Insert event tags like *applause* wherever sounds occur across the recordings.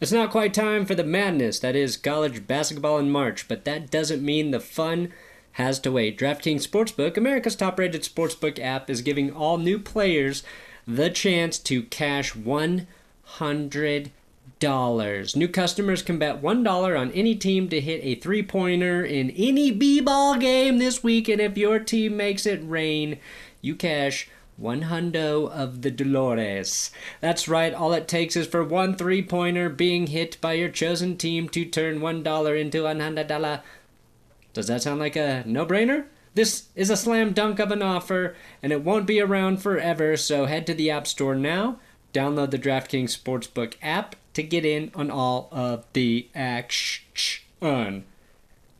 It's not quite time for the madness that is college basketball in March, but that doesn't mean the fun has to wait. DraftKings Sportsbook, America's top rated sportsbook app, is giving all new players the chance to cash $100. New customers can bet $1 on any team to hit a three pointer in any B ball game this week, and if your team makes it rain, you cash one hundo of the Dolores. That's right, all it takes is for one three pointer being hit by your chosen team to turn one dollar into one hundred dollar. Does that sound like a no brainer? This is a slam dunk of an offer, and it won't be around forever, so head to the App Store now, download the DraftKings Sportsbook app to get in on all of the action.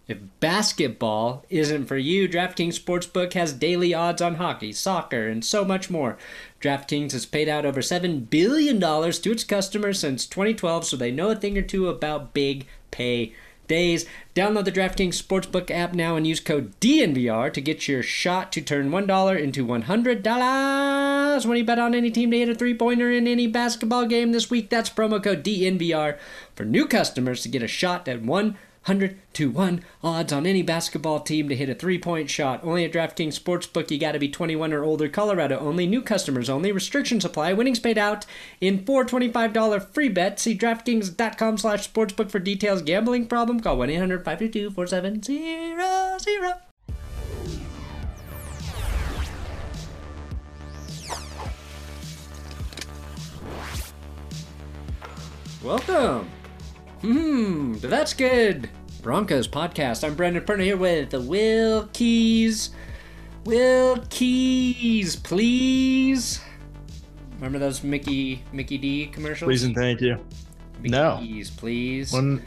If basketball isn't for you, DraftKings Sportsbook has daily odds on hockey, soccer, and so much more. DraftKings has paid out over $7 billion to its customers since 2012, so they know a thing or two about big pay days. Download the DraftKings Sportsbook app now and use code DNVR to get your shot to turn $1 into $100 when you bet on any team to hit a three pointer in any basketball game this week. That's promo code DNVR for new customers to get a shot at 100 to 1 odds on any basketball team to hit a three point shot. Only at DraftKings Sportsbook, you got to be 21 or older. Colorado only. New customers only. Restrictions apply. Winnings paid out in four $25 free bets. See DraftKings.com slash sportsbook for details. Gambling problem? Call 1 800 522 4700. Welcome. Hmm, that's good. Broncos podcast. I'm Brandon Perna here with the Will Keys. Will Keys, please. Remember those Mickey Mickey D commercials? Please and thank you. Mickey no. D's, please. When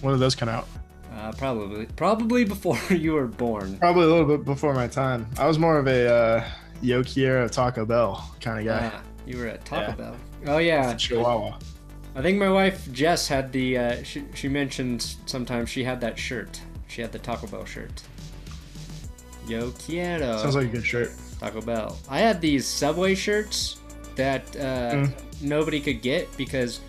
when did those come out? Uh, probably probably before *laughs* you were born. Probably a little bit before my time. I was more of a uh, Yo Quiero Taco Bell kind of guy. Ah, you were at Taco Yeah. Bell. Oh yeah, Chihuahua. I think my wife Jess had the. Uh, she she mentioned sometimes she had that shirt. She had the Taco Bell shirt. Yo quiero Sounds like a good shirt. Taco Bell. I had these Subway shirts that uh, Mm. nobody could get because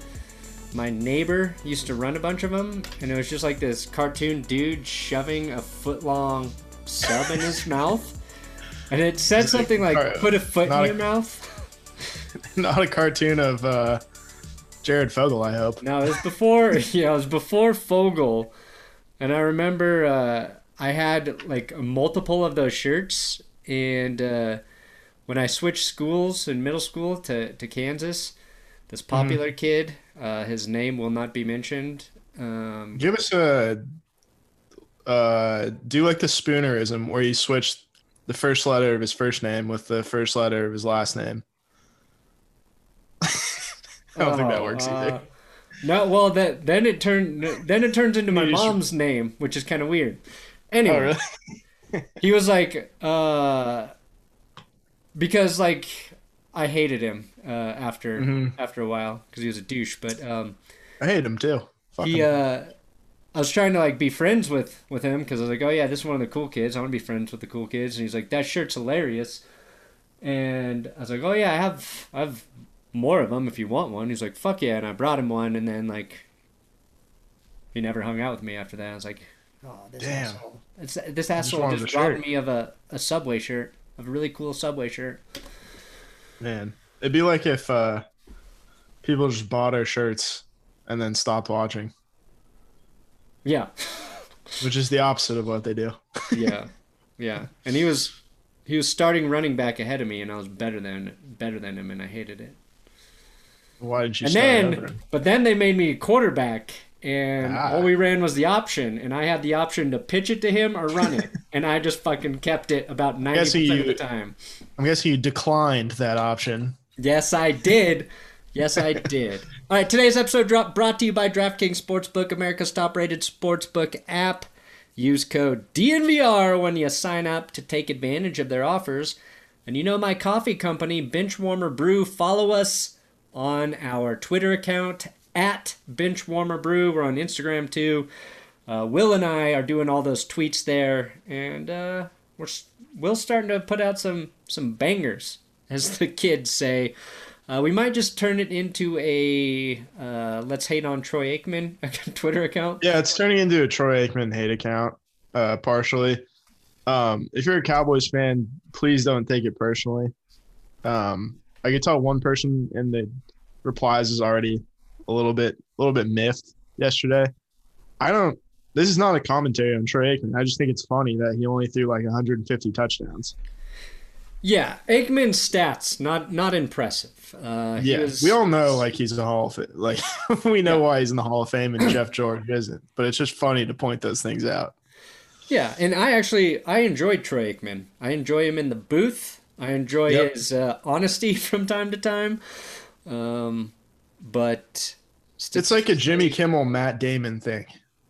my neighbor used to run a bunch of them, and it was just like this cartoon dude shoving a foot long sub in his *laughs* mouth, and it said something like "Put a foot in a- your mouth." *laughs* Not a cartoon of uh, Jared Fogle, I hope. No, it was before. *laughs* yeah, it was before Fogle, and I remember uh, I had like multiple of those shirts, and uh, when I switched schools in middle school to to Kansas, this popular kid, uh, his name will not be mentioned. Um, Give us a uh, do like the Spoonerism where you switch the first letter of his first name with the first letter of his last name. *laughs* I don't think that oh, works uh, either. No, well, that then it turned then it turns into my mom's name, which is kind of weird. Anyway, Oh, really? *laughs* he was like uh because like i hated him uh after Mhm. after a while because he was a douche but um I hate him too. Fuck he him. uh i was trying to like be friends with with him because i was like oh yeah this is one of the cool kids i want to be friends with the cool kids and he's like that shirt's hilarious and i was like oh yeah i have i have more of them if you want one. He's like fuck yeah and i brought him one and then like he never hung out with me after that. I was like oh this Damn. asshole. It's, this asshole wanted just the robbed shirt. me of a, a subway shirt of a really cool subway shirt. Man, it'd be like if uh, people just bought our shirts and then stopped watching, yeah. Which is the opposite of what they do. *laughs* yeah. Yeah. And he was he was starting running back ahead of me and i was better than better than him and i hated it Why did you and then over? but then they made me a quarterback and Ah. all we ran was the option and i had the option to pitch it to him or run it *laughs* and i just fucking kept it about 90% of the time I'm guessing you declined that option. yes i did yes i did *laughs* all right today's episode drop brought to you by draftkings sportsbook america's top rated sportsbook app use code dnvr when you sign up to take advantage of their offers and you know my coffee company benchwarmer brew follow us on our twitter account at benchwarmer brew we're on instagram too uh, will and i are doing all those tweets there and uh, we're will's starting to put out some some bangers as the kids say Uh, we might just turn it into a uh, let's hate on Troy Aikman *laughs* Twitter account. Yeah, it's turning into a Troy Aikman hate account, uh, partially. Um, if you're a Cowboys fan, please don't take it personally. Um, I can tell one person in the replies is already a little bit, a little bit miffed yesterday. I don't. This is not a commentary on Troy Aikman. I just think it's funny that he only threw like 150 touchdowns. Yeah, Aikman's stats not not impressive. Uh, yeah, was, we all know like he's a Hall of Fame. Like *laughs* we know yeah. why he's in the Hall of Fame and Jeff George isn't. But it's just funny to point those things out. Yeah, and I actually I enjoyed Troy Aikman. I enjoy him in the booth. I enjoy yep. his uh, honesty *laughs* from time to time. Um, but it's like a Jimmy Kimmel, Matt Damon thing.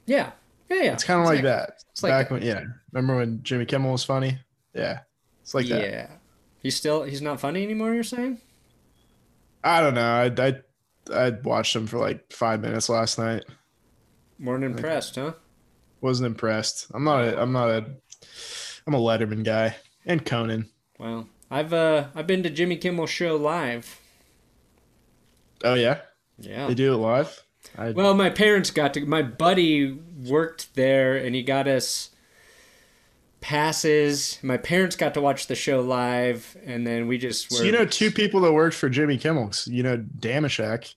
Yeah, yeah, yeah. It's kind of exactly. like that. It's Back like when, yeah, remember when Jimmy Kimmel was funny? Yeah, it's like yeah. that. Yeah, he's still he's not funny anymore. You're saying? I don't know. I I I watched him for like five minutes last night. Weren't impressed, huh? Wasn't impressed. I'm not. A, I'm not a. I'm a Letterman guy and Conan. Well, I've uh I've been to Jimmy Kimmel show live. Oh yeah. Yeah. They do it live. I... Well, my parents got to. My buddy worked there, and he got us passes. My parents got to watch the show live, and then we just were. So you know, two people that worked for Jimmy Kimmel. You know, Damashek.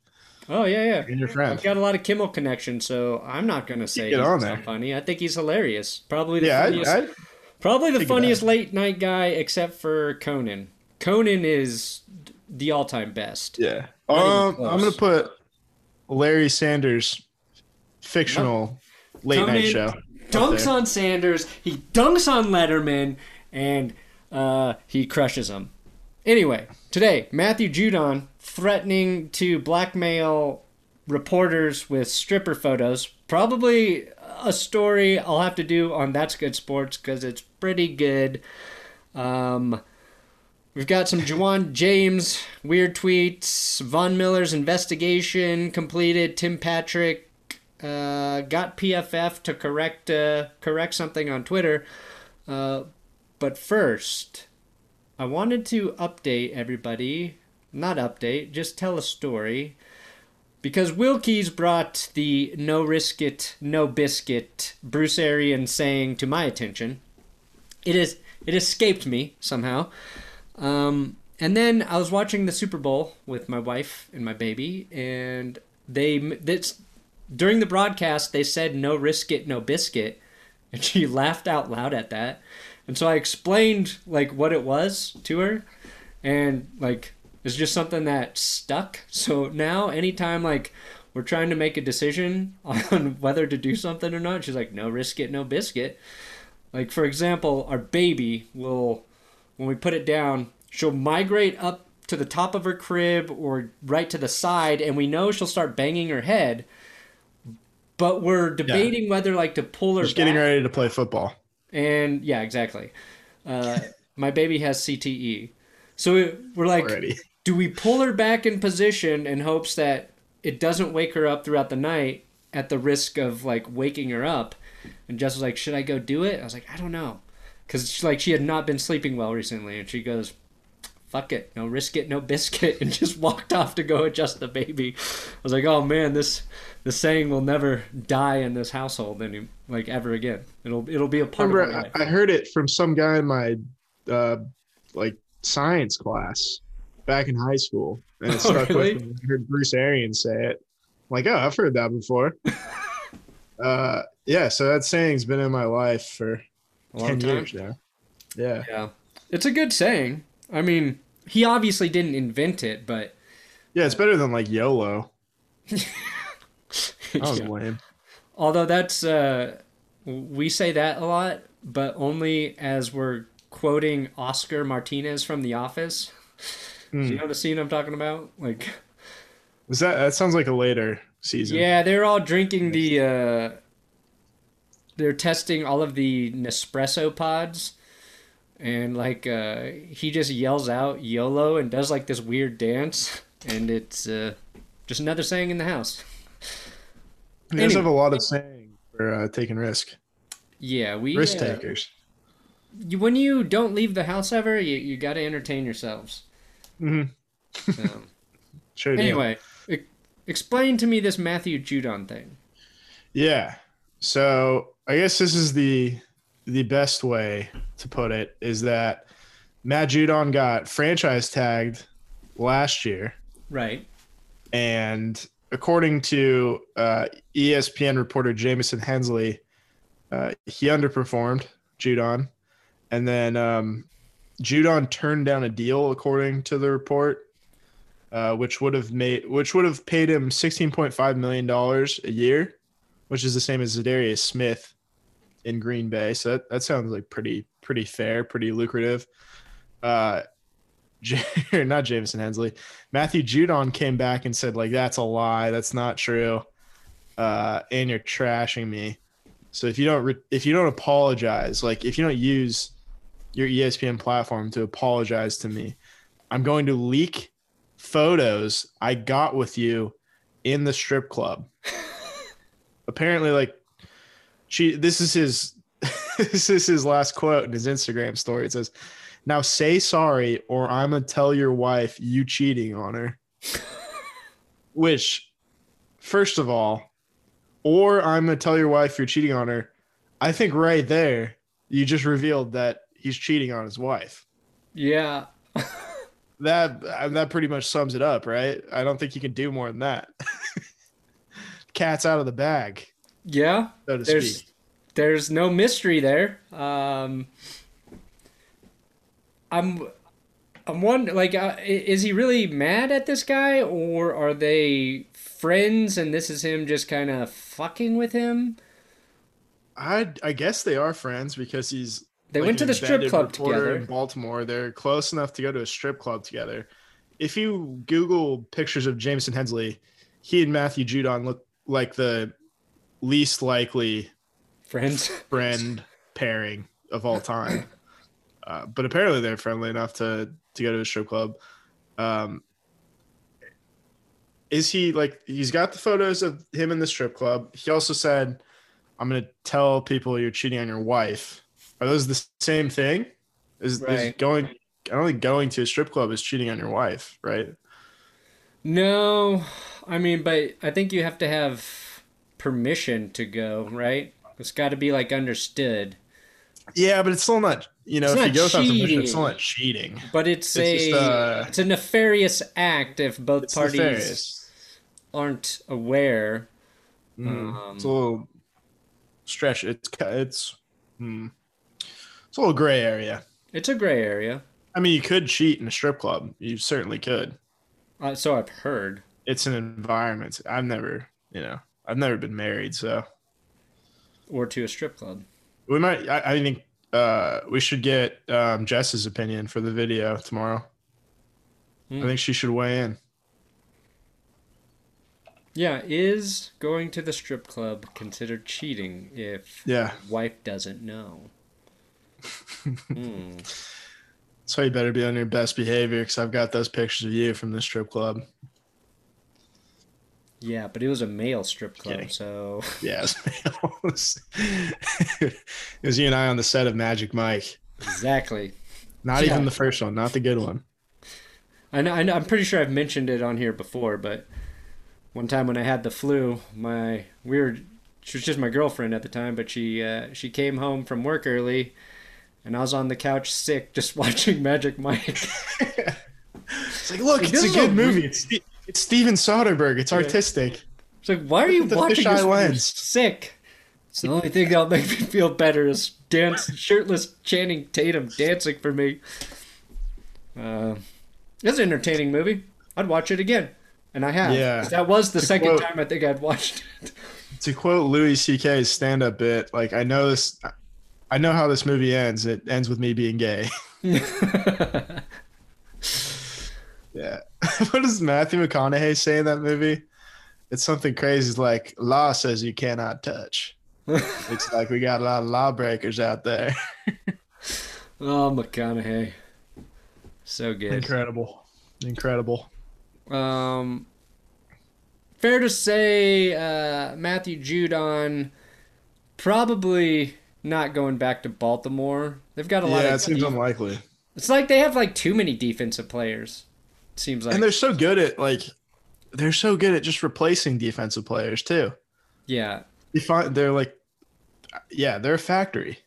Oh yeah, yeah. And your friend. I've got a lot of Kimmel connection, so I'm not gonna say he's there. funny. I think he's hilarious. Probably the yeah, funniest. I, I probably the funniest late night guy, except for Conan. Conan is the all-time best. Yeah. Um, I'm gonna put Larry Sanders, fictional late Conan night show. Dunks on Sanders. He dunks on Letterman, and uh, he crushes him. Anyway, today Matthew Judon threatening to blackmail reporters with stripper photos. Probably a story I'll have to do on That's Good Sports because it's pretty good. Um, we've got some Ja'Wuan James weird tweets. Von Miller's investigation completed. Tim Patrick uh, got PFF to correct uh, correct something on Twitter. Uh, but first, I wanted to update everybody not update, just tell a story. Because Wilkie's brought the no risk it, no biscuit Bruce Arians saying to my attention. It is it escaped me somehow. Um, and then I was watching the Super Bowl with my wife and my baby, and they this during the broadcast they said no risk it, no biscuit, *laughs* and she laughed out loud at that. And so I explained like what it was to her, and like it's just something that stuck. So now, anytime like we're trying to make a decision *laughs* on whether to do something or not, she's like, no risk it, no biscuit. Like, for example, our baby will, when we put it down, she'll migrate up to the top of her crib or right to the side, and we know she'll start banging her head. But we're debating yeah. whether like to pull her. Just getting ready to play football. And yeah, exactly. Uh, *laughs* my baby has CTE, so we're like, Already do we pull her back in position in hopes that it doesn't wake her up throughout the night at the risk of like waking her up? And Jess was like, "Should I go do it?" I was like, "I don't know," because like she had not been sleeping well recently, and she goes, "Fuck it, no risk it, no biscuit," *laughs* and just walked off to go adjust the baby. I was like, "Oh man, this the saying will never die in this household any like ever again. It'll it'll be a part Remember, of I, I heard it from some guy in my uh, like science class back in high school, and it *laughs* oh, stuck really? with me. I heard Bruce Arians say it. I'm like, oh, I've heard that before. *laughs* uh, yeah, so that saying's been in my life for ten time. years now. Yeah, yeah, it's a good saying. I mean, he obviously didn't invent it, but yeah, it's better than like YOLO. *laughs* that was yeah. lame. Although that's uh, we say that a lot, but only as we're quoting Oscar Martinez from The Office. Mm. Do you know the scene I'm talking about? Like, was that that sounds like a later season? Yeah, they're all drinking the. uh They're testing all of the Nespresso pods, and like uh he just yells out YOLO and does like this weird dance, and it's uh just another saying in the house. You guys anyway. have a lot of saying for uh, taking risk. Yeah, we risk uh, takers. You, when you don't leave the house ever, you, you got to entertain yourselves. Mm-hmm. *laughs* Sure. Anyway, e- explain to me this Matthew Judon thing. Yeah. So I guess this is the the best way to put it is that Matt Judon got franchise tagged last year, Right. and according to uh, ESPN reporter Jamison Hensley, uh, he underperformed Judon, and then um, Judon turned down a deal according to the report, uh, which would have made which would have paid him sixteen point five million dollars a year, which is the same as Za'Darius Smith in Green Bay. So that, that sounds like pretty pretty fair, pretty lucrative. Uh, J- *laughs* not Jamison Hensley. Matthew Judon came back and said like that's a lie. That's not true. Uh, and you're trashing me. So if you don't re- if you don't apologize, like if you don't use your ESPN platform to apologize to me, I'm going to leak photos I got with you in the strip club. *laughs* Apparently, like she this is his *laughs* this is his last quote in his Instagram story. It says, Now say sorry, or I'm gonna tell your wife you cheating on her. *laughs* Which, first of all, or I'm gonna tell your wife you're cheating on her. I think right there, you just revealed that he's cheating on his wife. Yeah. *laughs* That that pretty much sums it up, right? I don't think you can do more than that. Cat's out of the bag, Yeah. so to There's speak. there's no mystery there. Um I'm I'm wondering like uh, is he really mad at this guy or are they friends and this is him just kind of fucking with him? I I guess they are friends because he's They like went to the strip club together. in Baltimore. They're close enough to go to a strip club together. If you Google pictures of Jamison Hensley, he and Matthew Judon look like the least likely friend friend pairing of all time. Uh, but apparently they're friendly enough to to go to a strip club. Um, is he like he's got the photos of him in the strip club? He also said, "I'm going to tell people you're cheating on your wife." Are those the same thing? Is, is going? I don't think going to a strip club is cheating on your wife, right? No, I mean, but I think you have to have permission to go, right? It's got to be like understood. Yeah, but it's still not. You know, It's if you not go without permission, it's cheating. still not cheating. But it's, It's a just, uh, it's a nefarious act if both parties nefarious. aren't aware. Mm, Um, it's a little stretch. It's it's hmm. it's a little gray area. It's a gray area. I mean, you could cheat in a strip club. You certainly could. Uh, so I've heard. It's an environment. I've never, you know, I've never been married, so Or to a strip club. we might. I, I think uh, we should get um, Jess's opinion for the video tomorrow. Hmm. I think she should weigh in. Yeah, is going to the strip club considered cheating if Yeah, wife doesn't know? *laughs* Hmm. so you better be on your best behavior because I've got those pictures of you from the strip club. Yeah, but it was a male strip club, Kidding. so *laughs* Yeah, it was, *laughs* it was you and I on the set of Magic Mike. exactly. Not Yeah. even the first one, not the good one. I know, I know. I'm pretty sure I've mentioned it on here before, but one time when I had the flu, my we were she was just my girlfriend at the time, but she uh, she came home from work early, and I was on the couch sick, just *laughs* watching Magic Mike. It's like, look, Like, it's a good movie. It's it's Steven Soderbergh. It's artistic. It's like, why are you the watching this lens. sick? It's the only thing that'll make me feel better is dance shirtless Channing Tatum dancing for me. Uh, it's an entertaining movie. I'd watch it again, and I have. Yeah. that was the To second quote- time I think I'd watched it. To quote Louis C.K.'s stand-up bit, like I know this, I know how this movie ends. It ends with me being gay. *laughs* *laughs* Yeah. *laughs* what does Matthew McConaughey say in that movie? It's something crazy. It's like law says you cannot touch. *laughs* It's like we got a lot of lawbreakers out there. *laughs* oh, McConaughey, so good. Incredible. Incredible. Um, fair to say, uh, Matthew Judon probably not going back to Baltimore. They've got a lot Yeah, of. it seems def- unlikely. it's like they have like too many defensive players. Seems like and they're so good at like they're so good at just replacing defensive players too. Yeah. You find they're like, yeah, they're a factory.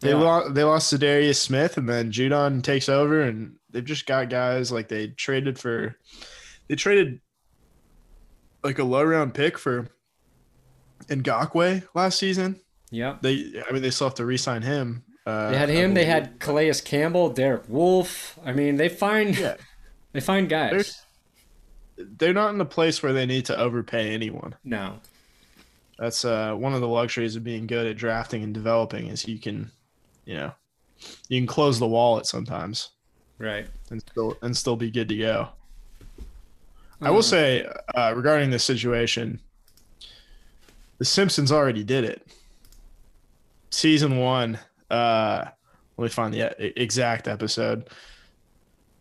They Yeah. lost. They lost Za'Darius Smith, and then Judon takes over, and they've just got guys like they traded for. They traded like a low round pick for Ngakoue last season. Yeah. They, I mean, they still have to re-sign him. Uh, They had him. They had Calais Campbell, Derek Wolfe. I mean, they find Yeah. *laughs* they find guys. There's- They're not in a place where they need to overpay anyone. No. That's uh, one of the luxuries of being good at drafting and developing is you can, you know, you can close the wallet sometimes Right. and still and still be good to go. I will say uh, regarding this situation, The Simpsons already did it. Season one. Uh, let me find the exact episode.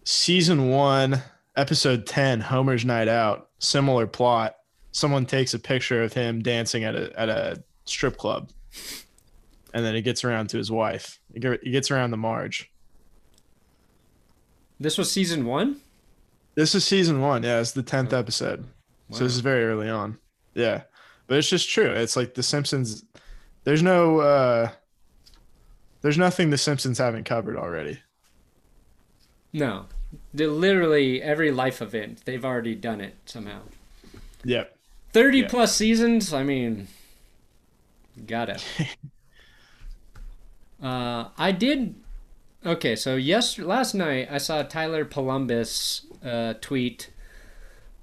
Season one, episode ten, Homer's Night Out. Similar plot. Someone takes a picture of him dancing at a at a strip club, and then it gets around to his wife. It gets around to Marge. This was season one. This is season one. Yeah, it's the tenth episode. So this is very early on. Yeah, but it's just true. It's like The Simpsons. There's no. uh There's nothing The Simpsons haven't covered already. No. The, literally every life event they've already done it somehow. Yep. 30 Yeah. plus seasons. I mean, gotta. *laughs* uh, I did. Okay, so yes, last night I saw Tyler Polumbus uh, tweet.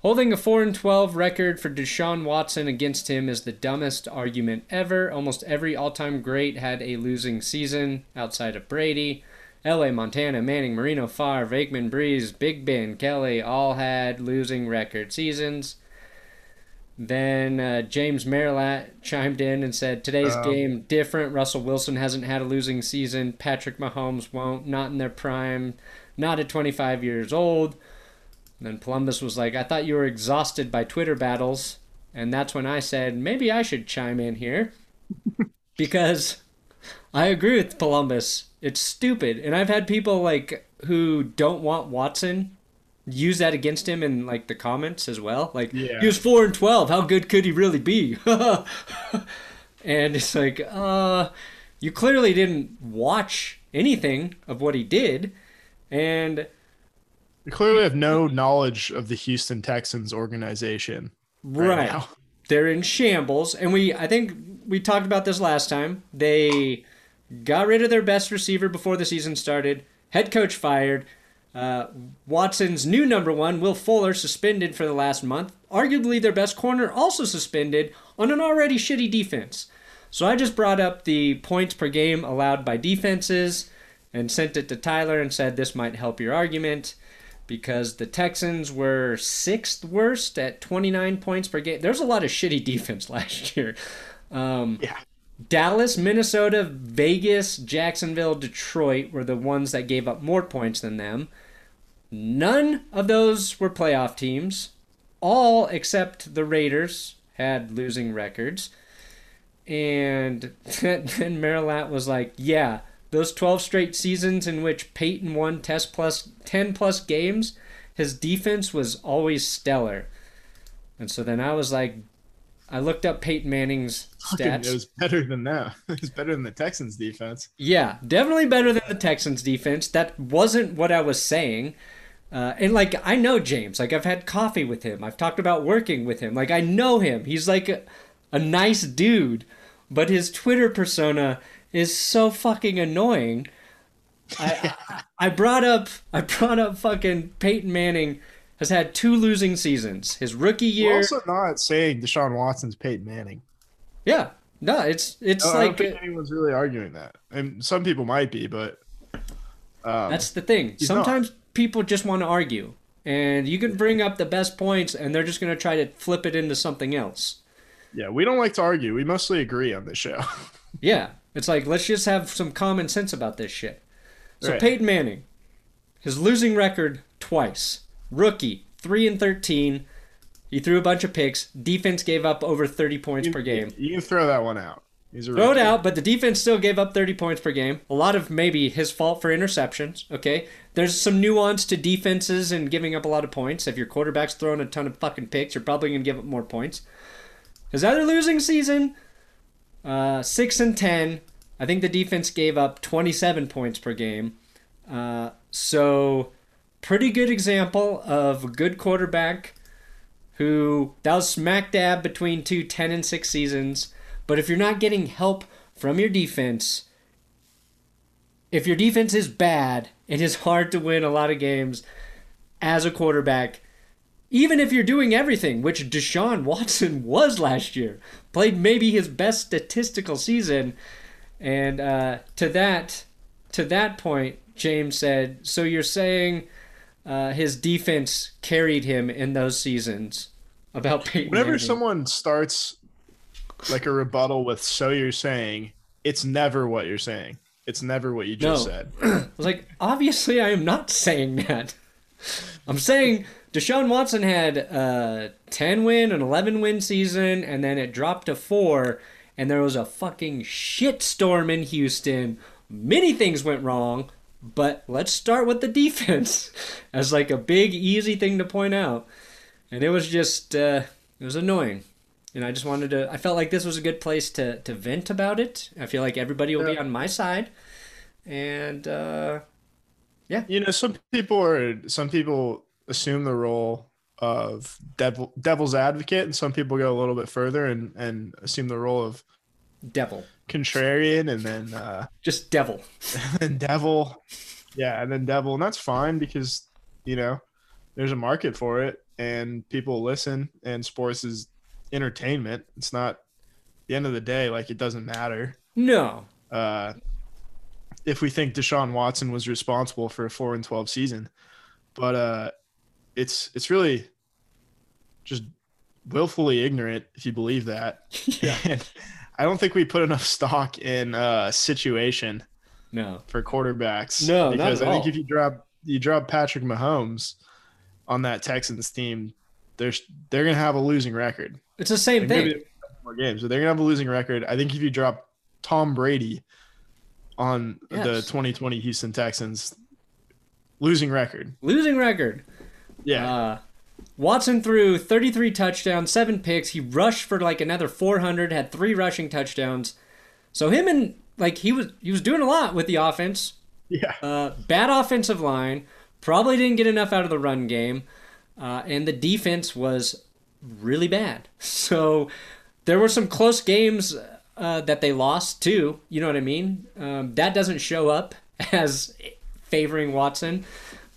Holding a 4 and 12 record for Deshaun Watson against him is the dumbest argument ever. Almost every all time great had a losing season outside of Brady. Elway, Montana, Manning, Marino, Favre, Aikman, Brees, Big Ben, Kelly all had losing record seasons. Then uh, James Merilatt chimed in and said, Today's Um, game different. Russell Wilson hasn't had a losing season. Patrick Mahomes won't. Not in their prime. Not at 25 years old. And then Polumbus was like, I thought you were exhausted by Twitter battles. And that's when I said, maybe I should chime in here. *laughs* because I agree with Polumbus. It's stupid. And I've had people like who don't want Watson use that against him in like the comments as well. Like Yeah. he was four and twelve. How good could he really be? *laughs* and it's like, uh, you clearly didn't watch anything of what he did. And We clearly have no knowledge of the Houston Texans organization. right, now. they're in shambles. And we, I think we talked about this last time. They got rid of their best receiver before the season started. Head coach fired. Uh, Watson's new number one, Will Fuller, suspended for the last month. Arguably their best corner, also suspended on an already shitty defense. So I just brought up the points per game allowed by defenses and sent it to Tyler and said this might help your argument because the Texans were sixth worst at 29 points per game. There's a lot of shitty *laughs* defense last year. Um, Yeah. Dallas, Minnesota, Vegas, Jacksonville, Detroit were the ones that gave up more points than them. None of those were playoff teams. All except the Raiders had losing records. And *laughs* then Merilatt was like, yeah, those 12 straight seasons in which Peyton won test plus 10 plus games, his defense was always stellar. And so then I was like, I looked up Peyton Manning's stats. It was better than that. *laughs* It was better than the Texans defense. Yeah, definitely better than the Texans defense. That wasn't what I was saying. Uh, and like I know James, like I've had coffee with him. I've talked about working with him. Like I know him. He's like a, a nice dude, but his Twitter persona is so fucking annoying. I, I brought up I brought up fucking Peyton Manning has had two losing seasons. His rookie We're year, also not saying Deshaun Watson's Peyton Manning. yeah, no, it's it's No, I don't like think anyone's really arguing that. And some people might be, but um, That's the thing. He's not. Sometimes people just want to argue, and you can bring up the best points, and they're just going to try to flip it into something else. yeah, we don't like to argue. We mostly agree on this show. *laughs* Yeah, it's like let's just have some common sense about this shit. So Right. Peyton Manning, his losing record twice. Rookie, three and thirteen. He threw a bunch of picks. Defense gave up over thirty points per game. You can throw that one out. He's a Throw it out, but the defense still gave up 30 points per game. A lot of maybe his fault for interceptions. Okay, there's some nuance to defenses and giving up a lot of points. If your quarterback's throwing a ton of fucking picks, you're probably gonna give up more points. His other losing season, uh, six and ten. I think the defense gave up 27 points per game. Uh, so, pretty good example of a good quarterback who that was smack dab between two 10 and 6 seasons. But if you're not getting help from your defense, if your defense is bad, it is hard to win a lot of games as a quarterback. Even if you're doing everything, which Deshaun Watson *laughs* was last year, played maybe his best statistical season, and uh, to that, to that point, James said, "So you're saying uh, his defense carried him in those seasons?" About Peyton Whenever Manning. someone starts like a rebuttal with "so you're saying," it's never what you're saying. It's never what you just No. said. *clears throat* I was like, obviously, I am not saying that. *laughs* I'm saying Deshaun Watson had a 10 win, an 11 win season, and then it dropped to four, and there was a fucking shitstorm in Houston. Many things went wrong, but let's start with the defense *laughs* as like a big, easy thing to point out. And it was just, uh, it was annoying. And I just wanted to, I felt like this was a good place to, to vent about it. I feel like everybody will be on my side. And, uh, yeah. You know, some people are some people assume the role of devil devil's advocate, and some people go a little bit further and and assume the role of devil. contrarian, and then uh, Just devil. *laughs* and devil, yeah, and then devil, and that's fine because you know there's a market for it, and people listen, and sports is entertainment. It's not the end of the day like it doesn't matter. No. uh, if we think Deshaun Watson was responsible for a four and twelve season, but uh, it's it's really just willfully ignorant if you believe that. *laughs* Yeah. I don't think we put enough stock in uh, situation No. for quarterbacks. No, not because I think all. if you drop you drop Patrick Mahomes on that Texans team, they're they're gonna have a losing record. It's the same Like, thing. maybe more games, but they're gonna have a losing record. I think if you drop Tom Brady on the 2020 Houston Texans, losing record. Losing record. Yeah, Uh, Watson threw 33 touchdowns, seven picks. He rushed for like another 400, had three rushing touchdowns. So him and like he was he was doing a lot with the offense. yeah. Uh, bad offensive line. Probably didn't get enough out of the run game. Uh, and the defense was really bad. *laughs* So there were some close games uh, that they lost too. You know what I mean? Um, that doesn't show up *laughs* as favoring Watson.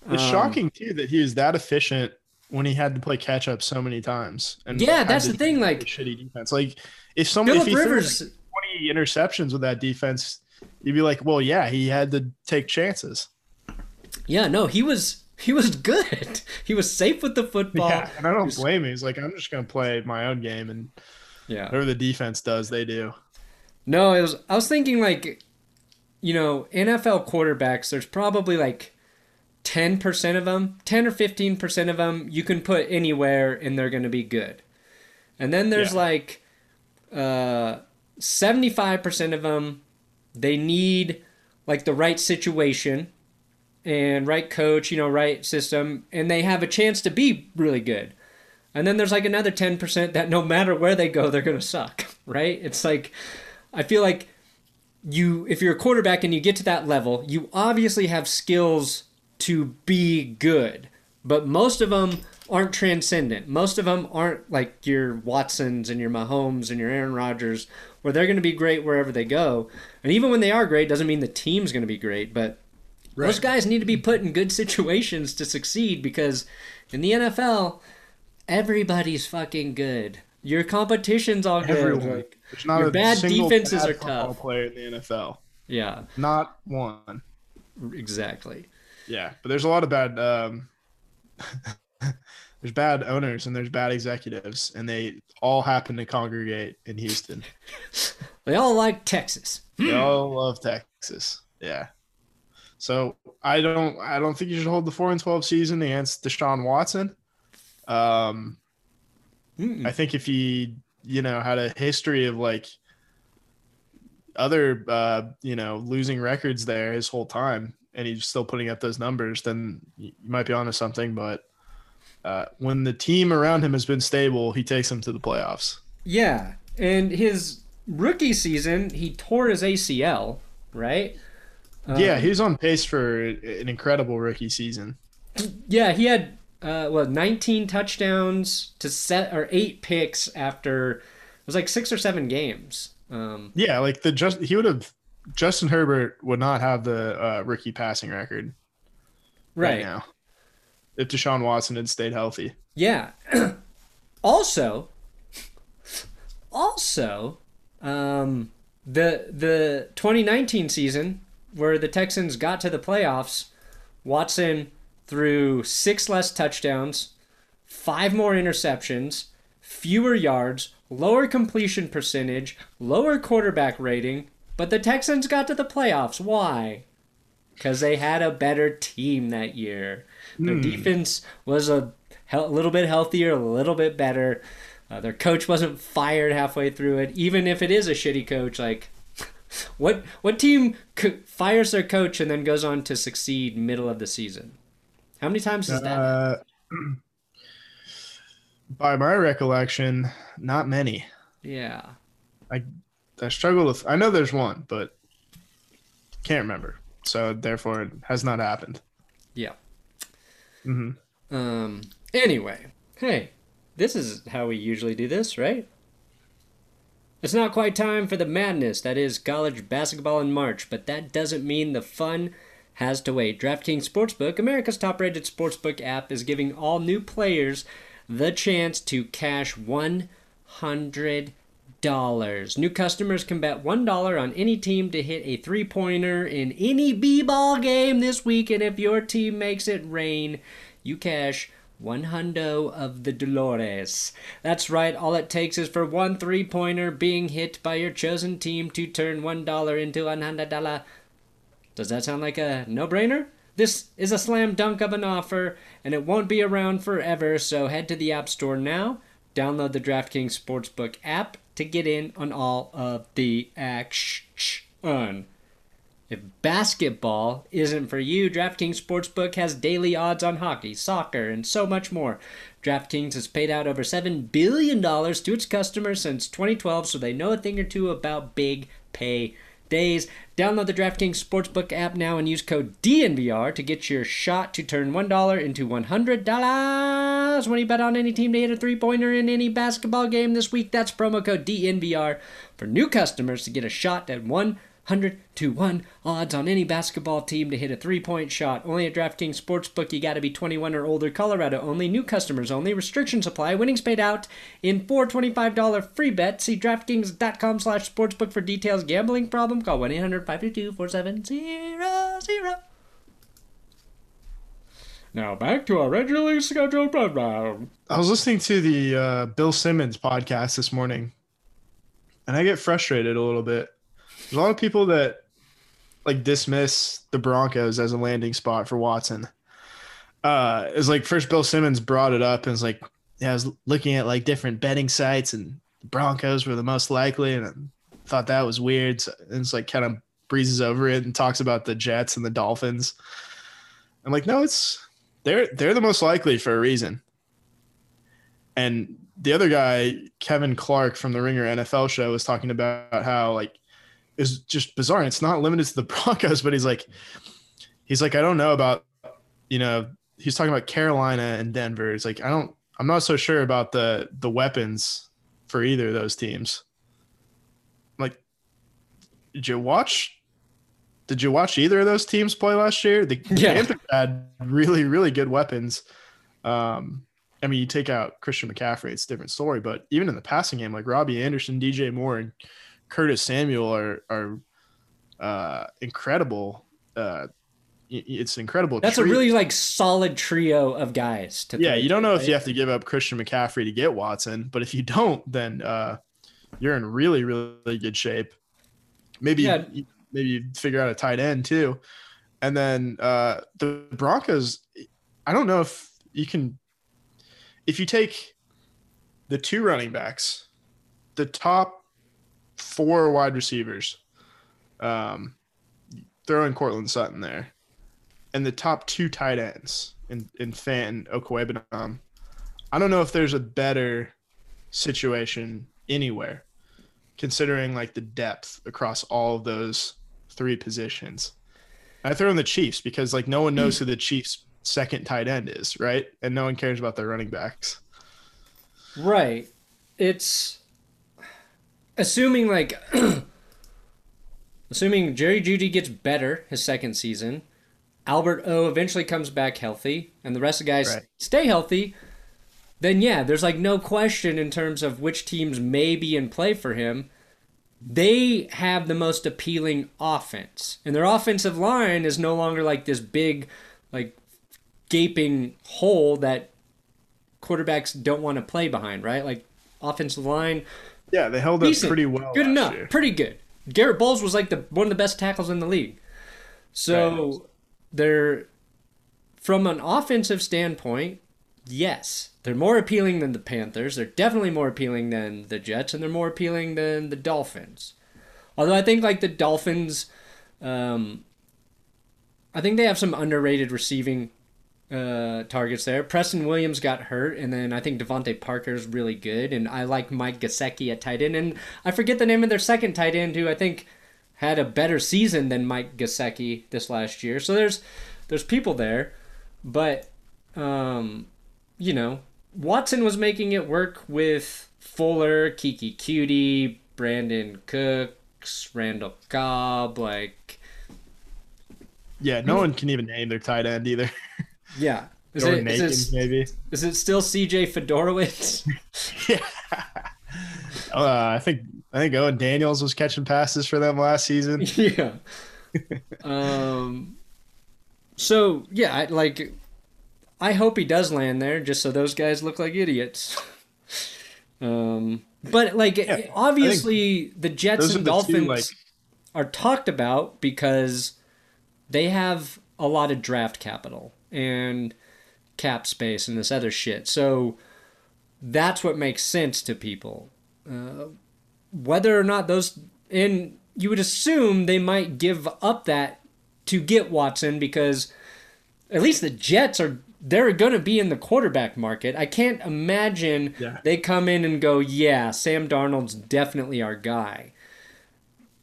It's Um, shocking too that he was that efficient when he had to play catch up so many times. And Yeah, that's the thing, like- shitty defense. Like if somebody if he threw, Rivers. like, 20 interceptions with that defense, you'd be like, well, yeah, he had to take chances. Yeah, no, he was he was good. *laughs* He was safe with the *laughs* football. Yeah, and I don't blame him. He's like, I'm just gonna play my own game, and Yeah. whatever the defense does, they do. No, it was. I was thinking like, you know, NFL quarterbacks. There's probably like ten percent of them, ten or fifteen percent of them, you can put anywhere and they're going to be good. And then there's Yeah. like uh, seventy-five percent of them. They need like the right situation and right coach, you know, right system, and they have a chance to be really good. And then there's like another 10% that no matter where they go, they're going to suck, *laughs* right? It's like, I feel like you, if you're a quarterback and you get to that level, you obviously have skills to be good, but most of them aren't transcendent. Most of them aren't like your Watsons and your Mahomes and your Aaron Rodgers, where they're going to be great wherever they go. And even when they are great, doesn't mean the team's going to be great, but those guys need to be put in good situations to succeed because in the NFL, everybody's fucking good. Your competition's all good. Everyone. Like, There's not Your a bad defenses bad are tough. player in the NFL. yeah, Not one. exactly. Yeah, but there's a lot of bad. Um, *laughs* there's bad owners and there's bad executives, and they all happen to congregate in Houston. *laughs* They all like Texas. They all love Texas. Yeah. So I don't. I don't think you should hold the four and twelve season against Deshaun Watson. Um, Mm-mm. I think if he, you know, had a history of like other uh, you know losing records there his whole time, and he's still putting up those numbers, then you might be onto something. But uh, when the team around him has been stable, he takes them to the playoffs. Yeah, and his rookie season, he tore his ACL, right? Um, yeah, he was on pace for an incredible rookie season. Yeah, he had uh, well, 19 touchdowns to set or eight picks after it was like six or seven games. Um, yeah, like the just he would have Justin Herbert would not have the uh, rookie passing record right. right now if Deshaun Watson had stayed healthy. Yeah. *clears throat* also, *sniffs* also, um, the the 2019 season where the Texans got to the playoffs, Watson threw six less touchdowns, five more interceptions, fewer yards, lower completion percentage, lower quarterback rating, but the Texans got to the playoffs. Why? Because they had a better team that year. Their mm. defense was a, a little bit healthier, a little bit better. Uh, their coach wasn't fired halfway through it. Even if it is a shitty coach, like *laughs* what what team co- fires their coach and then goes on to succeed middle of the season? How many times has that? Uh, *clears throat* by my recollection, not many. Yeah. I I struggle with. I know there's one, but can't remember. So therefore, it has not happened. Yeah. Mm-hmm. Um. Anyway, hey, this is how we usually do this, right? It's not quite time for the madness that is college basketball in March, but that doesn't mean the fun has to wait. DraftKings Sportsbook, America's top rated sportsbook app, is giving all new players the chance to cash $100. New customers can bet $1 on any team to hit a three pointer in any B ball game this week, and if your team makes it rain, you cash one hundo of the Dolores. That's right, all it takes is for one three pointer being hit by your chosen team to turn one dollar into one hundred dollar. Does that sound like a no brainer? This is a slam dunk of an offer, and it won't be around forever, so head to the App Store now, download the DraftKings Sportsbook app to get in on all of the action. If basketball isn't for you, DraftKings Sportsbook has daily odds on hockey, soccer, and so much more. DraftKings has paid out over $7 billion to its customers since 2012, so they know a thing or two about big pay days. Download the DraftKings Sportsbook app now and use code DNVR to get your shot to turn $1 into $100 when you bet on any team to hit a three pointer in any basketball game this week. That's promo code DNVR for new customers to get a shot at $100 100 to 1 odds on any basketball team to hit a three point shot. Only at DraftKings Sportsbook, you got to be 21 or older. Colorado only. New customers only. Restrictions apply. Winnings paid out in four $25 free bets. See DraftKings.com slash sportsbook for details. Gambling problem? Call 1 800 522 4700. Now back to our regularly scheduled program. I was listening to the uh, Bill Simmons podcast this morning, and I get frustrated a little bit a lot of people that like dismiss the Broncos as a landing spot for Watson. Uh, it's like first Bill Simmons brought it up and it's like, yeah, I was looking at like different betting sites and the Broncos were the most likely, and I thought that was weird. So, and it's like kind of breezes over it and talks about the Jets and the Dolphins. I'm like, no, it's they're they're the most likely for a reason. And the other guy, Kevin Clark from the Ringer NFL show, was talking about how like is just bizarre. And it's not limited to the *laughs* Broncos, but he's like, he's like, I don't know about, you know, he's talking about Carolina and Denver. It's like, I don't, I'm not so sure about the the weapons for either of those teams. Like, did you watch? Did you watch either of those teams play last year? The *laughs* yeah. Panthers had really, really good weapons. Um, I mean, you take out Christian McCaffrey, it's a different story. But even in the passing game, like Robbie Anderson, DJ Moore, and Curtis Samuel are are uh, incredible. Uh, it's incredible. That's a really like solid trio of guys. To yeah, you don't know right? if you have to give up Christian McCaffrey to get Watson, but if you don't, then uh, you're in really really good shape. Maybe yeah. maybe you figure out a tight end too, and then uh, the Broncos. I don't know if you can if you take the two running backs, the top four wide receivers, Um, throw in Courtland Sutton there, and the top two tight ends in in Fant Okwuegbunam. I don't know if there's a better situation anywhere, considering like the depth across all of those three positions. I throw in the Chiefs because like no one knows who the Chiefs' second tight end is, right? And no one cares about their running backs. Right. It's assuming like *clears throat* assuming Jerry Jeudy gets better his second season, Albert O eventually comes back healthy, and the rest of the guys Right. stay healthy, then yeah, there's like no question in terms of which teams may be in play for him. They have the most appealing offense, and their offensive line is no longer like this big, like gaping hole that quarterbacks don't want to play behind, right? Like offensive line, Yeah, they held up pretty well. good enough, year. pretty good. Garett Bolles was like the one of the best tackles in the league. So they're from an offensive standpoint, yes, they're more appealing than the Panthers. They're definitely more appealing than the Jets, and they're more appealing than the Dolphins. Although I think like the Dolphins, um, I think they have some underrated receiving uh, targets there. Preston Williams got hurt, and then I think DeVante Parker's really good, and I like Mike Gesicki at tight end, and I forget the name of their second tight end who I think had a better season than Mike Gesicki this last year. So there's there's people there, but um, you know Watson was making it work with Fuller, Keke Coutee, Brandin Cooks, Randall Cobb, like Yeah, no one can even name their tight end either. *laughs* yeah. Is it, is, it, maybe. is it still CJ Fiedorowicz? yeah. *laughs* Uh, I think I think Owen Daniels was catching passes for them last season. *laughs* yeah. um. So yeah, I, like, I hope he does land there, just so those guys look like idiots. *laughs* um. But like, obviously, the Jets and the two, Dolphins like are talked about because they have a lot of draft capital and cap space and this other shit. So that's what makes sense to people. Uh, whether or not those and you would assume they might give up that to get Watson because at least the Jets are they're going to be in the quarterback market. I can't imagine Yeah. they come in and go, "Yeah, Sam Darnold's definitely our guy."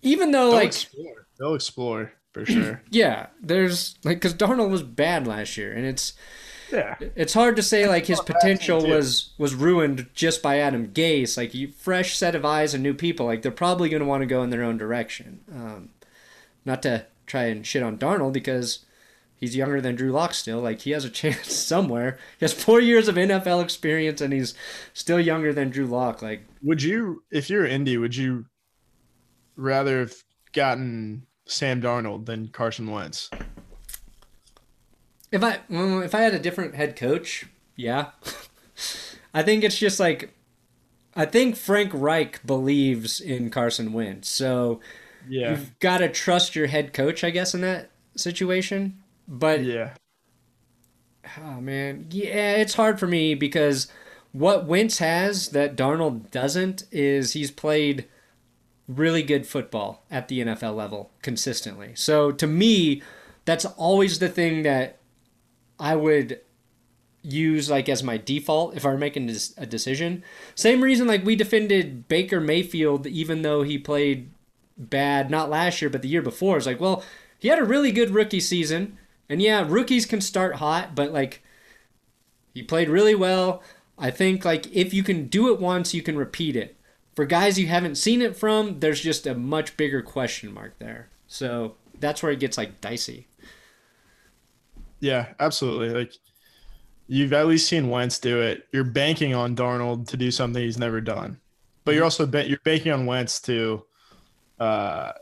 Even though they'll like explore. They'll explore for sure. *clears throat* yeah, there's like cuz Darnold was bad last year and it's yeah. it's hard to say like his potential was was ruined just by Adam Gase. Like you, fresh set of eyes and new people, like they're probably going to want to go in their own direction. Um, not to try and shit on Darnold because he's younger than Drew Lock still. Like he has a *laughs* chance somewhere. He has four years of NFL experience and he's still younger than Drew Lock. Like Would you, if you're Indy, would you rather have gotten Sam Darnold than Carson Wentz? If I if I had a different head coach, yeah. *laughs* I think it's just like I think Frank Reich believes in Carson Wentz. So Yeah. you've got to trust your head coach, I guess, in that situation. But Yeah. oh man, yeah, it's hard for me because what Wentz has that Darnold doesn't is he's played really good football at the NFL level consistently. So to me, that's always the thing that I would use like as my default if I were making a decision. Same reason like we defended Baker Mayfield even though he played bad not last year but the year before. It's like, well, he had a really good rookie season. And yeah, rookies can start hot, but like he played really well. I think like if you can do it once, you can repeat it. For guys you haven't seen it from, there's just a much bigger question mark there. So that's where it gets like dicey. Yeah, absolutely. Like you've at least seen Wentz do it. You're banking on Darnold to do something he's never done, but you're also ba- you're banking on Wentz to, uh,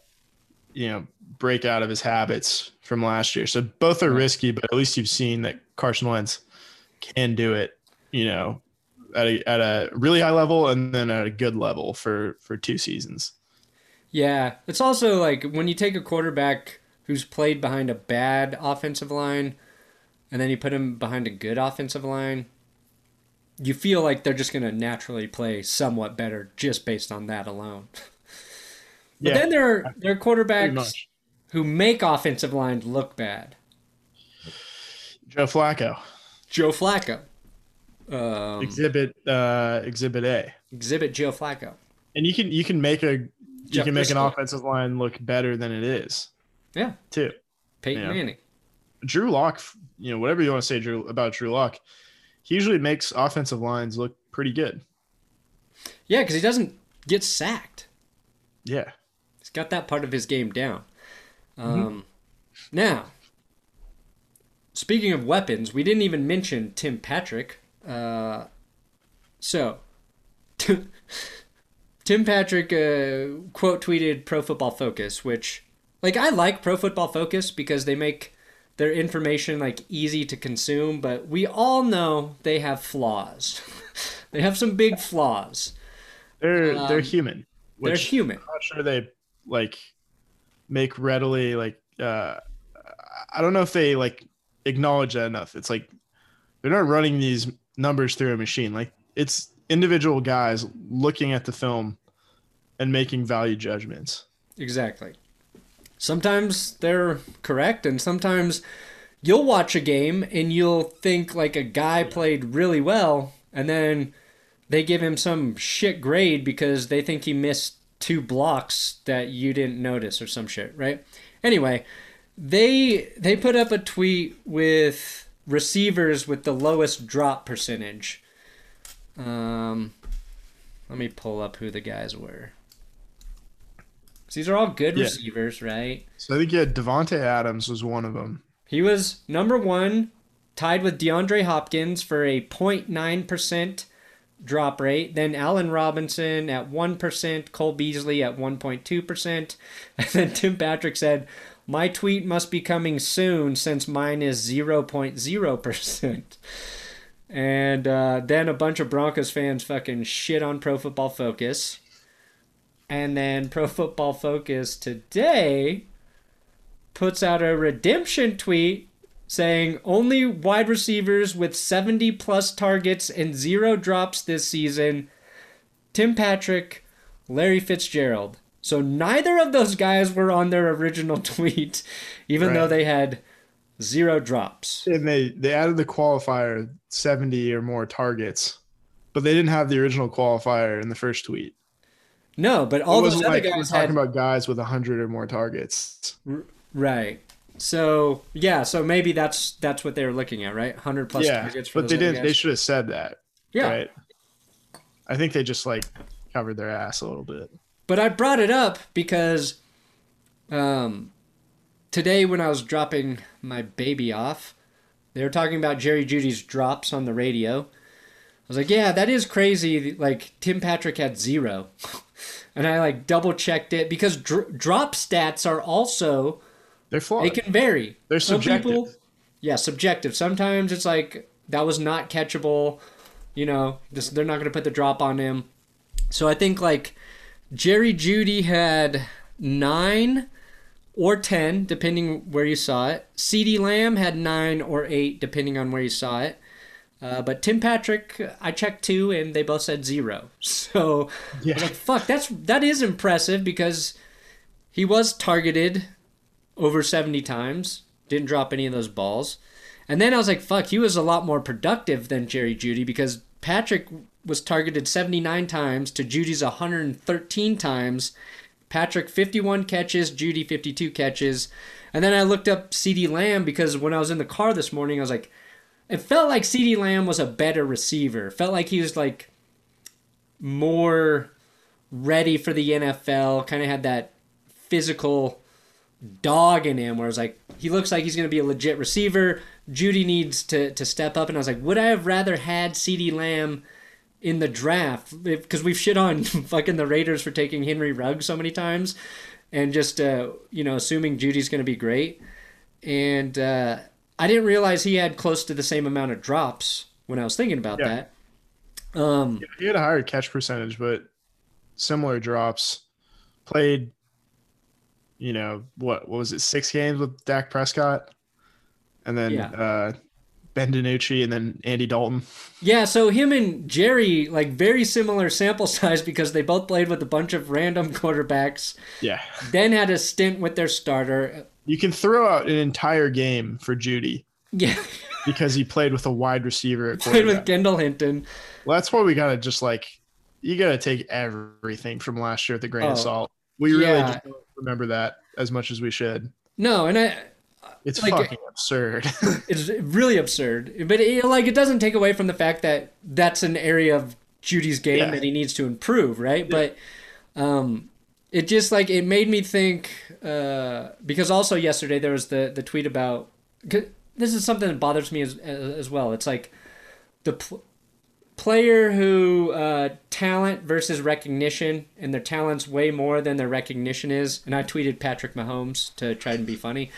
you know, break out of his habits from last year. So both are risky, but at least you've seen that Carson Wentz can do it. You know, at a at a really high level and then at a good level for for two seasons. Yeah, it's also like when you take a quarterback who's played behind a bad offensive line and then you put him behind a good offensive line, you feel like they're just going to naturally play somewhat better just based on that alone. *laughs* But Yeah, then there are there are quarterbacks who make offensive lines look bad. Joe Flacco, Joe Flacco. Um, exhibit uh, exhibit A, exhibit Joe Flacco. and you can you can make a you Jeff can make an offensive line look better than it is Yeah. too. Peyton. Manning. Drew Lock, you know, whatever you want to say Drew, about Drew Lock, he usually makes offensive lines look pretty good. Yeah, because he doesn't get sacked. Yeah. He's got that part of his game down. Mm-hmm. Um, Now, speaking of weapons, we didn't even mention Tim Patrick. Uh, so, *laughs* Tim Patrick uh, quote tweeted Pro Football Focus, which, like, I like Pro Football Focus because they make their information like easy to consume, but we all know they have flaws. *laughs* they have some big flaws. They're they're Um, human. They're human. I'm not sure they like make readily like uh I don't know if they like acknowledge that enough. It's like they're not running these numbers through a machine. Like it's individual guys looking at the film and making value judgments. Exactly. Sometimes they're correct, and sometimes you'll watch a game and you'll think like a guy played really well, and then they give him some shit grade because they think he missed two blocks that you didn't notice or some shit, right? Anyway, they they put up a tweet with receivers with the lowest drop percentage. Um, let me pull up who the guys were. these are all good Yeah. receivers, right? So I think yeah, Davante Adams was one of them. He was number one, tied with DeAndre Hopkins for a 0.9% drop rate. Then Allen Robinson at 1%, Cole Beasley at 1.2%. *laughs* And then Tim Patrick said, My tweet must be coming soon since mine is 0.0%. And uh, then a bunch of Broncos fans fucking shit on Pro Football Focus. And then Pro Football Focus today puts out a redemption tweet saying only wide receivers with 70 plus targets and zero drops this season Tim Patrick, Larry Fitzgerald. So neither of those guys were on their original *laughs* tweet, even though they had zero drops. And they they added the qualifier 70 or more targets, but they didn't have the original qualifier in the first tweet. No, but all those other like we're guys talking had about guys with 100 or more targets. right. So yeah, so maybe that's that's what they were looking at, right? Hundred plus yeah, targets for but they didn't. They should have said that. yeah, Right. I think they just like covered their ass a little bit. But I brought it up because um, today when I was dropping my baby off, they were talking about Jerry Jeudy's drops on the radio. I was like, yeah, that is crazy. Like Tim Patrick had zero. *laughs* and I like double checked it because dr- drop stats are also They're flawed. they can vary. They're Some people- yeah, subjective. Sometimes it's like that was not catchable. You know, this, they're not going to put the drop on him. So I think like Jerry Jeudy had nine or ten, depending where you saw it. CeeDee Lamb had nine or eight, depending on where you saw it. Uh, but Tim Patrick, I checked two, and they both said zero. *laughs* So I was yeah. like, "Fuck, that's that is impressive because he was targeted over seventy times, didn't drop any of those balls." And then I was like, "Fuck, he was a lot more productive than Jerry Jeudy because Patrick was targeted seventy nine times to Jeudy's one hundred and thirteen times." Patrick 51 catches, Jeudy 52 catches. And then I looked up CeeDee Lamb because when I was in the car this morning, I was like, it felt like CeeDee Lamb was a better receiver. It felt like he was like more ready for the NFL, kind of had that physical dog in him where I was like, he looks like he's going to be a legit receiver. Jeudy needs to, to step up. And I was like, would I have rather had CeeDee Lamb in the draft? Because we've shit on *laughs* fucking the Raiders for taking Henry Rugg so many times and just, uh, you know, assuming Jeudy's going to be great. And uh, I didn't realize he had close to the same amount of drops when I was thinking about Yeah. that. Um, He had a higher catch percentage, but similar drops. Played, you know, what what was it? Six games with Dak Prescott, and then Yeah. uh, Ben DiNucci and then Andy Dalton. Yeah, so him and Jerry, like very similar sample *laughs* size because they both played with a bunch of random *laughs* quarterbacks. Yeah. Then had a stint with their starter. You can throw out an entire game for Jeudy Yeah, *laughs* because he played with a wide receiver. At played with. Kendall Hinton. Well, that's why we gotta just like you gotta take everything from last year with a grain Oh, of salt. We really yeah. just don't remember that as much as we should. No, and I, It's Like- fucking absurd. *laughs* it's really absurd. But it, like, it doesn't take away from the fact that that's an area of Jeudy's game Yeah. that he needs to improve, right? But um, it just like it made me think uh, because also yesterday there was the the tweet about this is something that bothers me as as well. It's like the player who uh, talent versus recognition, and their talent's way more than their recognition is. And I tweeted Patrick Mahomes to try and be funny,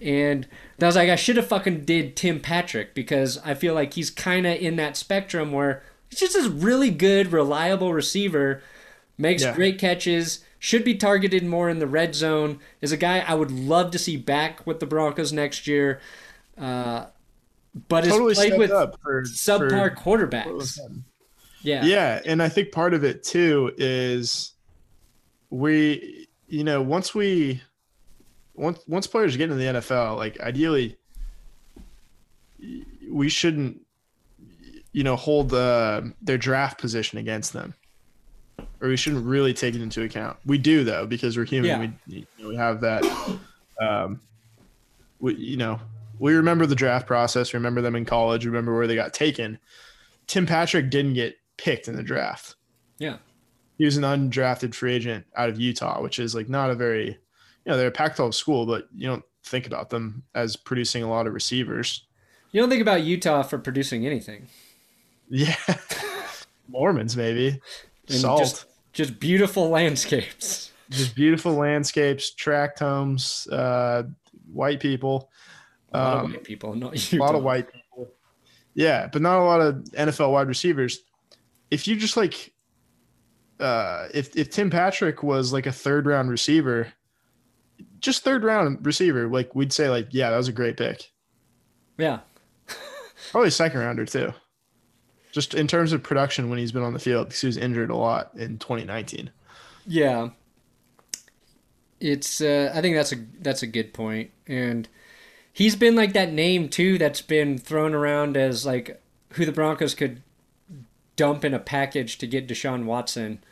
and I was like, I should have fucking did Tim Patrick because I feel like he's kind of in that spectrum where he's just this really good, reliable receiver, makes Yeah. great catches. Should be targeted more in the red zone. Is a guy I would love to see back with the Broncos next year, uh, but totally played with up for subpar for- quarterbacks. Yeah. Yeah, and I think part of it too is we, you know, once we, once once players get into the NFL, like ideally, we shouldn't, you know, hold uh, their draft position against them, or we shouldn't really take it into account. We do though because we're human. Yeah. We you know, we have that. Um, we you know we remember the draft process. Remember them in college. Remember where they got taken. Tim Patrick didn't get picked in the draft. Yeah. He was an undrafted free agent out of Utah, which is like not a very, you know, they're a Pac-12 school, but you don't think about them as producing a lot of receivers. You don't think about Utah for producing anything. Yeah, *laughs* Mormons maybe. And Salt, Just, just, just beautiful landscapes. Just beautiful landscapes, tract homes, uh, white people, A lot of Um, white people, not you. *laughs* a lot of white people. Yeah, but not a lot of NFL wide receivers. If you just like, uh, if if Tim Patrick was like a third round receiver, just third round receiver, like we'd say like, yeah, that was a great pick. Yeah. *laughs* Probably second rounder too. Just in terms of production when he's been on the field, because he was injured a lot in 2019. Yeah. It's uh, I think that's a that's a good. And he's been like that name too that's been thrown around as like who the Broncos could dump in a package to get Deshaun Watson.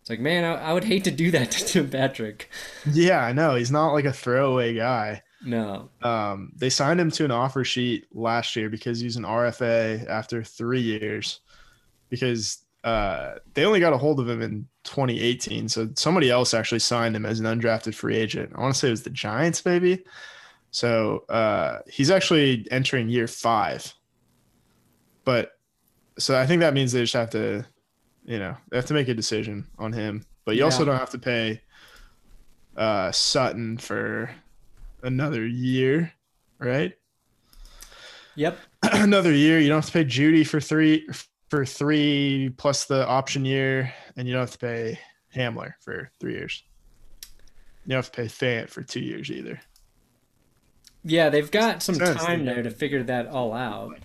It's like, man, I, I would hate to do that *laughs* to Tim Patrick. Yeah, I know he's not like a throwaway guy. No. Um, they signed him to an offer sheet last year because he's an RFA after three years. Because uh, they only got a hold of him in 2018, so somebody else actually signed him as an undrafted free agent. I want to say it was the Giants, maybe. So uh, he's actually entering year five. But so I think that means they just have to, you know, they have to make a decision on him. But you also don't have to pay uh, Sutton for another year, right? Yep. *clears throat* another year. You don't have to pay Jeudy for three for three plus the option year, and you don't have to pay Hamler for three years. You don't have to pay Fant for two years either. Yeah, they've got some Sense, time there to figure that all out.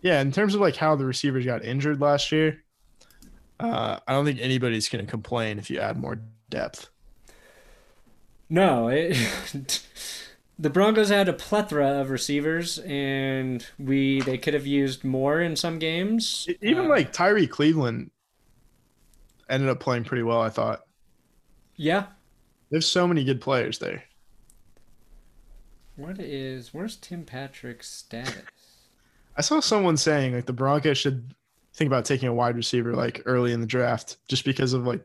Yeah, in terms of like how the receivers got injured last year, uh, I don't think anybody's going to complain if you add more depth. No, it, *laughs* the Broncos had a plethora of receivers, and we they could have used more in some games. Even Uh, like Tyree Cleveland ended up playing pretty well. I thought yeah. there's so many good players there. What is where's Tim Patrick's status? I saw someone saying like the Broncos should think about taking a wide receiver like early in the draft just because of like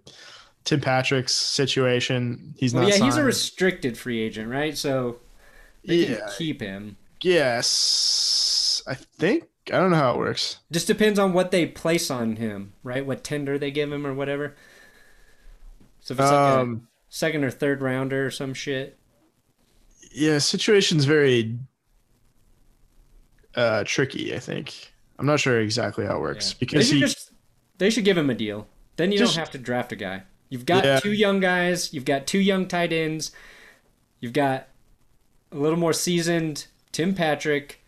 Tim Patrick's situation. He's Well, not. yeah, he's a restricted free agent, right? So they can keep him. Yes, I think I don't know how it works. Just depends on what they place on him, right? What tender they give him or whatever. So if it's like a Um, second or third rounder or some shit. Yeah, situation's very uh tricky. I think I'm not sure exactly how it works Yeah. because they should he. just they should give him a deal. Then you Just- don't have to draft a guy. You've got Yeah. two young guys. You've got two young tight ends. You've got a little more seasoned Tim Patrick,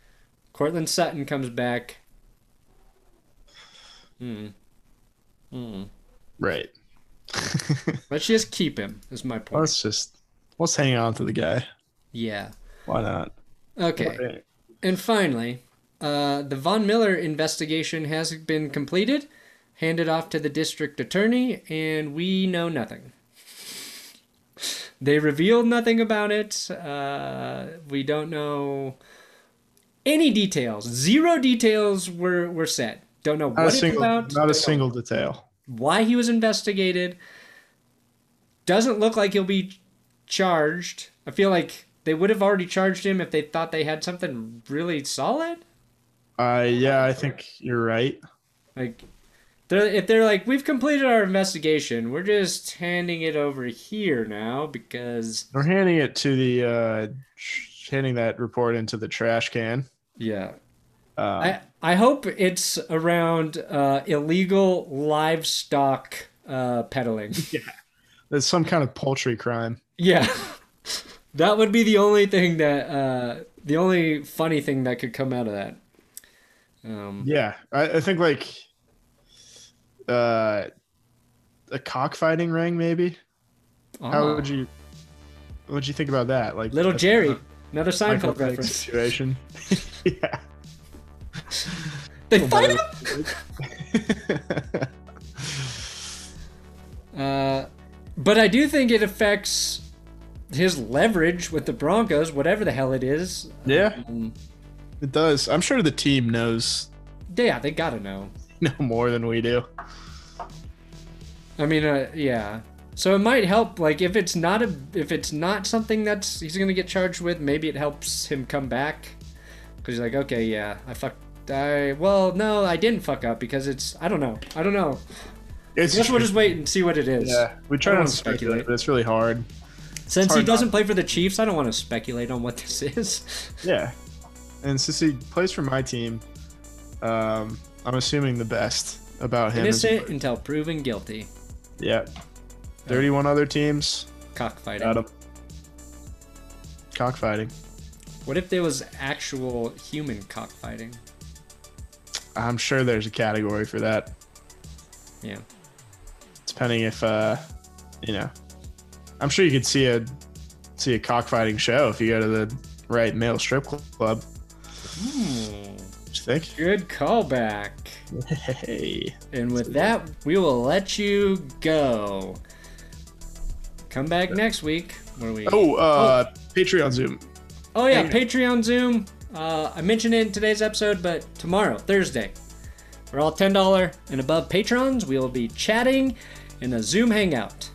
Courtland Sutton comes back. Hmm. Hmm. Right. *laughs* Let's just keep him. Is my point. let's just let's hang on to the guy. Yeah. Why not? Okay. And finally, uh, the Von Miller investigation has been completed, handed off to the district attorney, and we know nothing. They revealed nothing about it. Uh, we don't know any details. Zero details were, were said. Don't know Not what it's single, about. not a single detail. Why he was investigated. Doesn't look like he'll be charged. I feel like they would have already charged him if they thought they had something really solid. Uh, yeah, I think you're right. Like, they're, if they're like, we've completed our investigation, we're just handing it over here now because We're handing it to the uh, tr- handing that report into the trash can. yeah, Uh, I I hope it's around uh, illegal livestock uh, peddling. *laughs* Yeah, there's some kind of poultry crime. yeah, *laughs* that would be the only thing that uh, the only funny thing that could come out of that. Um, Yeah, I, I think like uh, a cockfighting ring, maybe. How oh, would you? What would you think about that? Like little Jerry, another a Seinfeld reference. situation. *laughs* yeah. They fight him. *laughs* Uh, but I do think it affects his leverage with the Broncos, whatever the hell it is. yeah, Um, it does. I'm sure the team knows yeah, they gotta know. *laughs* No more than we do. I mean, uh, yeah. So it might help, like if it's not a, if it's not something that's he's gonna get charged with, maybe it helps him come back, because he's like, okay, yeah, I fucked. I well, no, I didn't fuck up because it's I don't know, I don't know. It's I guess we'll just wait and see what it is. yeah. We try wanna speculate, speculate. but it's really hard. Since he doesn't play for the Chiefs, I don't want to speculate on what this *laughs* is. Yeah, and since he plays for my team, um, I'm assuming the best about him. Innocent until proven guilty. yeah, 31 other teams. Cockfighting. Got him. Cockfighting. What if there was actual human cockfighting? I'm sure there's a category for that, Yeah. depending if uh, you know. I'm sure you could see a see a cockfighting show if you go to the right male strip club. Hmm. What you think? Good callback. Hey. And with that, we will let you go. Come back next week. where we? Oh, uh, Patreon Zoom. Oh yeah, Hey. Patreon Zoom. Uh, I mentioned it in today's episode, but tomorrow, Thursday, for all ten dollar and above patrons, we will be chatting in a Zoom hangout.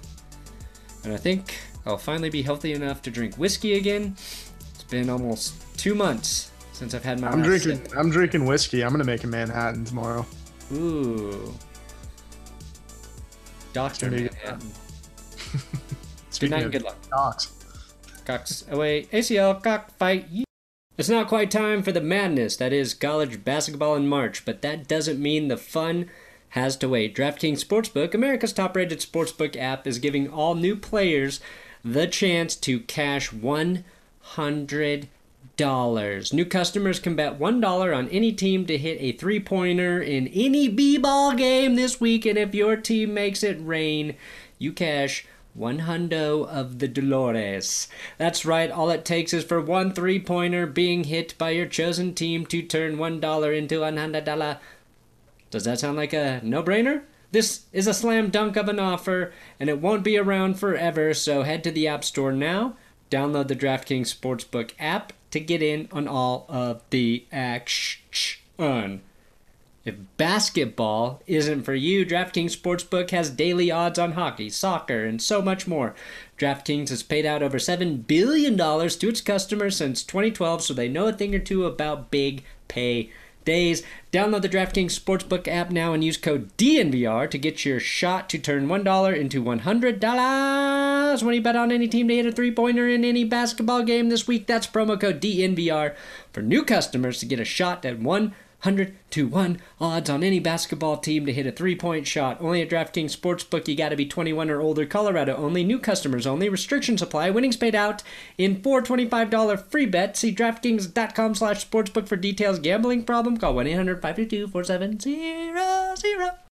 And I think I'll finally be healthy enough to drink whiskey again. It's been almost two months since I've had my. I'm drinking. sip. I'm drinking whiskey. I'm gonna make a Manhattan tomorrow. Ooh. Doctor. Manhattan. *laughs* Good night and good luck. Cox. Cox oh away. ACL cockfight. Yee. It's not quite time for the madness that is college basketball in March, but that doesn't mean the fun has to wait. DraftKings Sportsbook, America's top rated sportsbook app, is giving all new players the chance to cash $100. New customers can bet $1 on any team to hit a three pointer in any B ball game this week, and if your team makes it rain, you cash one hundo of the Dolores. That's right, all it takes is for one three pointer being hit by your chosen team to turn one dollar into one hundred dollar. Does that sound like a no brainer? This is a slam dunk of an offer, and it won't be around forever, so head to the App Store now, download the DraftKings Sportsbook app to get in on all of the action. If basketball isn't for you, DraftKings Sportsbook has daily odds on hockey, soccer, and so much more. DraftKings has paid out over $7 billion to its customers since 2012, so they know a thing or two about big pay days. Download the DraftKings Sportsbook app now and use code DNVR to get your shot to turn $1 into $100 when you bet on any team to hit a three pointer in any basketball game this week. That's promo code DNVR for new customers to get a shot at $100. 100 to 1 odds on any basketball team to hit a three point shot. Only at DraftKings Sportsbook, you got to be 21 or older. Colorado only. New customers only. Restrictions apply. Winnings paid out in four $25 free bets. See DraftKings.com slash sportsbook for details. Gambling problem? Call 1 800 522 4700.